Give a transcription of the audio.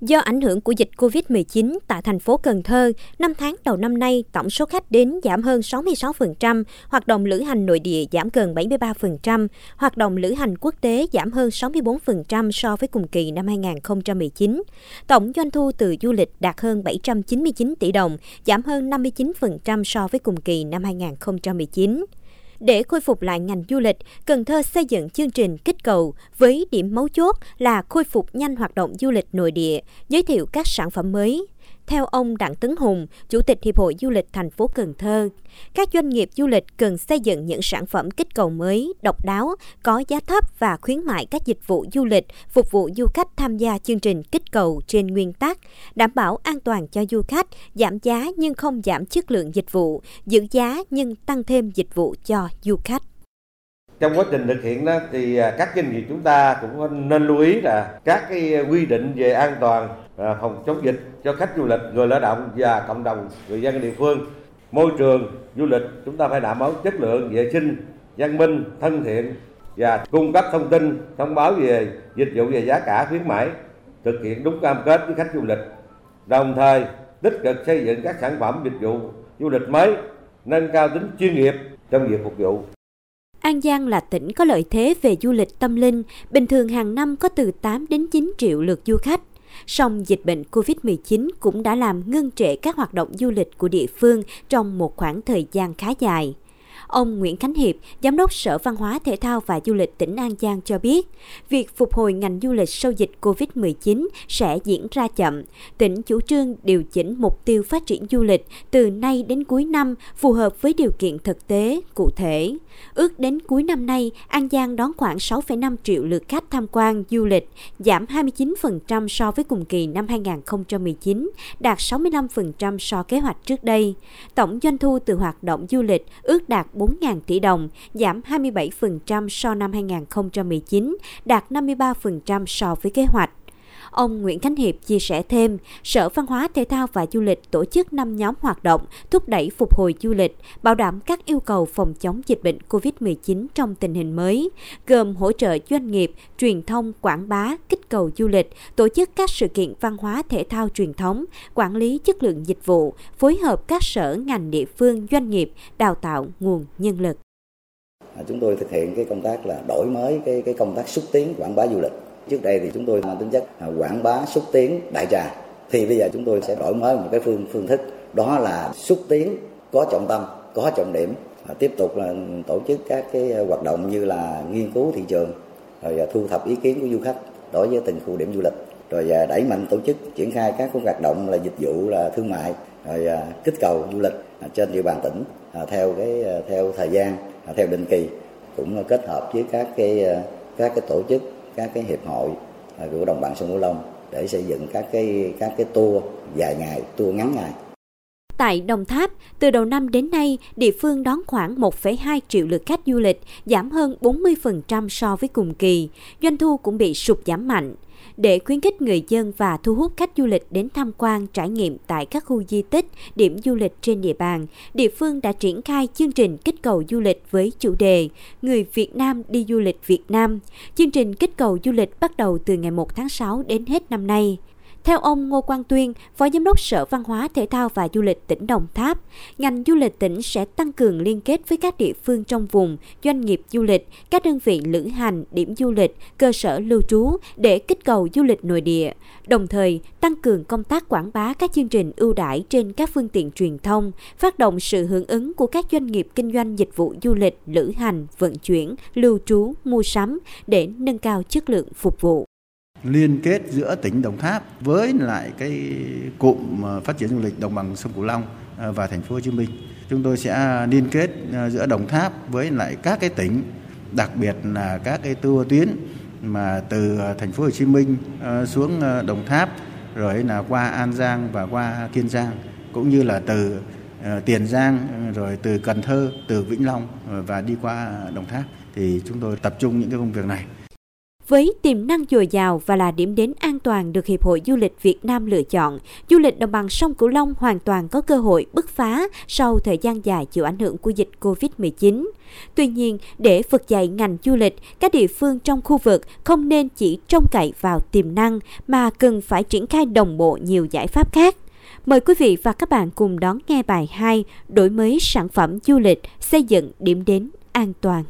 Do ảnh hưởng của dịch COVID-19 tại thành phố Cần Thơ, năm tháng đầu năm nay tổng số khách đến giảm hơn 66%, hoạt động lữ hành nội địa giảm gần 73%, hoạt động lữ hành quốc tế giảm hơn 64% so với cùng kỳ năm 2019. Tổng doanh thu từ du lịch đạt hơn 799 tỷ đồng, giảm hơn 59% so với cùng kỳ năm 2019. Để khôi phục lại ngành du lịch, Cần Thơ xây dựng chương trình kích cầu với điểm mấu chốt là khôi phục nhanh hoạt động du lịch nội địa, giới thiệu các sản phẩm mới, theo ông Đặng Tấn Hùng, Chủ tịch Hiệp hội Du lịch thành phố Cần Thơ, các doanh nghiệp du lịch cần xây dựng những sản phẩm kích cầu mới, độc đáo, có giá thấp và khuyến mại các dịch vụ du lịch phục vụ du khách tham gia chương trình kích cầu trên nguyên tắc đảm bảo an toàn cho du khách, giảm giá nhưng không giảm chất lượng dịch vụ, giữ giá nhưng tăng thêm dịch vụ cho du khách trong quá trình thực hiện đó thì à, các doanh nghiệp chúng ta cũng nên lưu ý là các cái à, quy định về an toàn à, phòng chống dịch cho khách du lịch, người lao động và cộng đồng người dân địa phương. Môi trường du lịch chúng ta phải đảm bảo chất lượng, vệ sinh, văn minh, thân thiện và cung cấp thông tin, thông báo về dịch vụ về giá cả khuyến mãi, thực hiện đúng cam kết với khách du lịch. Đồng thời, tích cực xây dựng các sản phẩm dịch vụ du lịch mới, nâng cao tính chuyên nghiệp trong việc phục vụ. An Giang là tỉnh có lợi thế về du lịch tâm linh, bình thường hàng năm có từ 8 đến 9 triệu lượt du khách. Song dịch bệnh COVID-19 cũng đã làm ngưng trệ các hoạt động du lịch của địa phương trong một khoảng thời gian khá dài. Ông Nguyễn Khánh Hiệp, Giám đốc Sở Văn hóa Thể thao và Du lịch tỉnh An Giang cho biết, việc phục hồi ngành du lịch sau dịch COVID-19 sẽ diễn ra chậm. Tỉnh chủ trương điều chỉnh mục tiêu phát triển du lịch từ nay đến cuối năm phù hợp với điều kiện thực tế, cụ thể. Ước đến cuối năm nay, An Giang đón khoảng 6,5 triệu lượt khách tham quan du lịch, giảm 29% so với cùng kỳ năm 2019, đạt 65% so kế hoạch trước đây. Tổng doanh thu từ hoạt động du lịch ước đạt 4.000 tỷ đồng, giảm 27% so năm 2019, đạt 53% so với kế hoạch. Ông Nguyễn Khánh Hiệp chia sẻ thêm, Sở Văn hóa Thể thao và Du lịch tổ chức 5 nhóm hoạt động thúc đẩy phục hồi du lịch, bảo đảm các yêu cầu phòng chống dịch bệnh COVID-19 trong tình hình mới, gồm hỗ trợ doanh nghiệp, truyền thông, quảng bá, kích cầu du lịch, tổ chức các sự kiện văn hóa thể thao truyền thống, quản lý chất lượng dịch vụ, phối hợp các sở ngành địa phương, doanh nghiệp, đào tạo nguồn nhân lực. À, chúng tôi thực hiện cái công tác là đổi mới cái cái công tác xúc tiến quảng bá du lịch. Trước đây thì chúng tôi mang tính chất quảng bá xúc tiến đại trà. Thì bây giờ chúng tôi sẽ đổi mới một cái phương phương thức đó là xúc tiến có trọng tâm, có trọng điểm và tiếp tục là tổ chức các cái hoạt động như là nghiên cứu thị trường rồi thu thập ý kiến của du khách đối với từng khu điểm du lịch rồi à, đẩy mạnh tổ chức triển khai các hoạt động là dịch vụ là thương mại rồi à, kích cầu du lịch à, trên địa bàn tỉnh theo cái theo thời gian theo định kỳ cũng kết hợp với các cái các cái tổ chức các cái hiệp hội của đồng bằng sông Cửu Long để xây dựng các cái các cái tour dài ngày, tour ngắn ngày. Tại Đồng Tháp, từ đầu năm đến nay, địa phương đón khoảng 1,2 triệu lượt khách du lịch, giảm hơn 40% so với cùng kỳ. Doanh thu cũng bị sụt giảm mạnh để khuyến khích người dân và thu hút khách du lịch đến tham quan trải nghiệm tại các khu di tích, điểm du lịch trên địa bàn, địa phương đã triển khai chương trình kích cầu du lịch với chủ đề Người Việt Nam đi du lịch Việt Nam. Chương trình kích cầu du lịch bắt đầu từ ngày 1 tháng 6 đến hết năm nay. Theo ông Ngô Quang Tuyên, Phó Giám đốc Sở Văn hóa Thể thao và Du lịch tỉnh Đồng Tháp, ngành du lịch tỉnh sẽ tăng cường liên kết với các địa phương trong vùng, doanh nghiệp du lịch, các đơn vị lữ hành, điểm du lịch, cơ sở lưu trú để kích cầu du lịch nội địa, đồng thời tăng cường công tác quảng bá các chương trình ưu đãi trên các phương tiện truyền thông, phát động sự hưởng ứng của các doanh nghiệp kinh doanh dịch vụ du lịch, lữ hành, vận chuyển, lưu trú, mua sắm để nâng cao chất lượng phục vụ liên kết giữa tỉnh Đồng Tháp với lại cái cụm ờ, phát triển du lịch đồng bằng sông Cửu Long ờ, và thành phố Hồ Chí Minh. Chúng tôi sẽ ờ, liên kết giữa Đồng Tháp với lại các cái tỉnh, đặc biệt là các cái tour tuyến mà từ thành phố Hồ Chí Minh xuống Đồng Tháp rồi là qua An Giang và qua Kiên Giang cũng như là từ Tiền Giang rồi từ Cần Thơ, từ Vĩnh Long và đi qua Đồng Tháp thì chúng tôi tập trung những cái công việc này với tiềm năng dồi dào và là điểm đến an toàn được Hiệp hội Du lịch Việt Nam lựa chọn, du lịch đồng bằng sông Cửu Long hoàn toàn có cơ hội bứt phá sau thời gian dài chịu ảnh hưởng của dịch Covid-19. Tuy nhiên, để vực dậy ngành du lịch, các địa phương trong khu vực không nên chỉ trông cậy vào tiềm năng mà cần phải triển khai đồng bộ nhiều giải pháp khác. Mời quý vị và các bạn cùng đón nghe bài 2 Đổi mới sản phẩm du lịch, xây dựng điểm đến an toàn.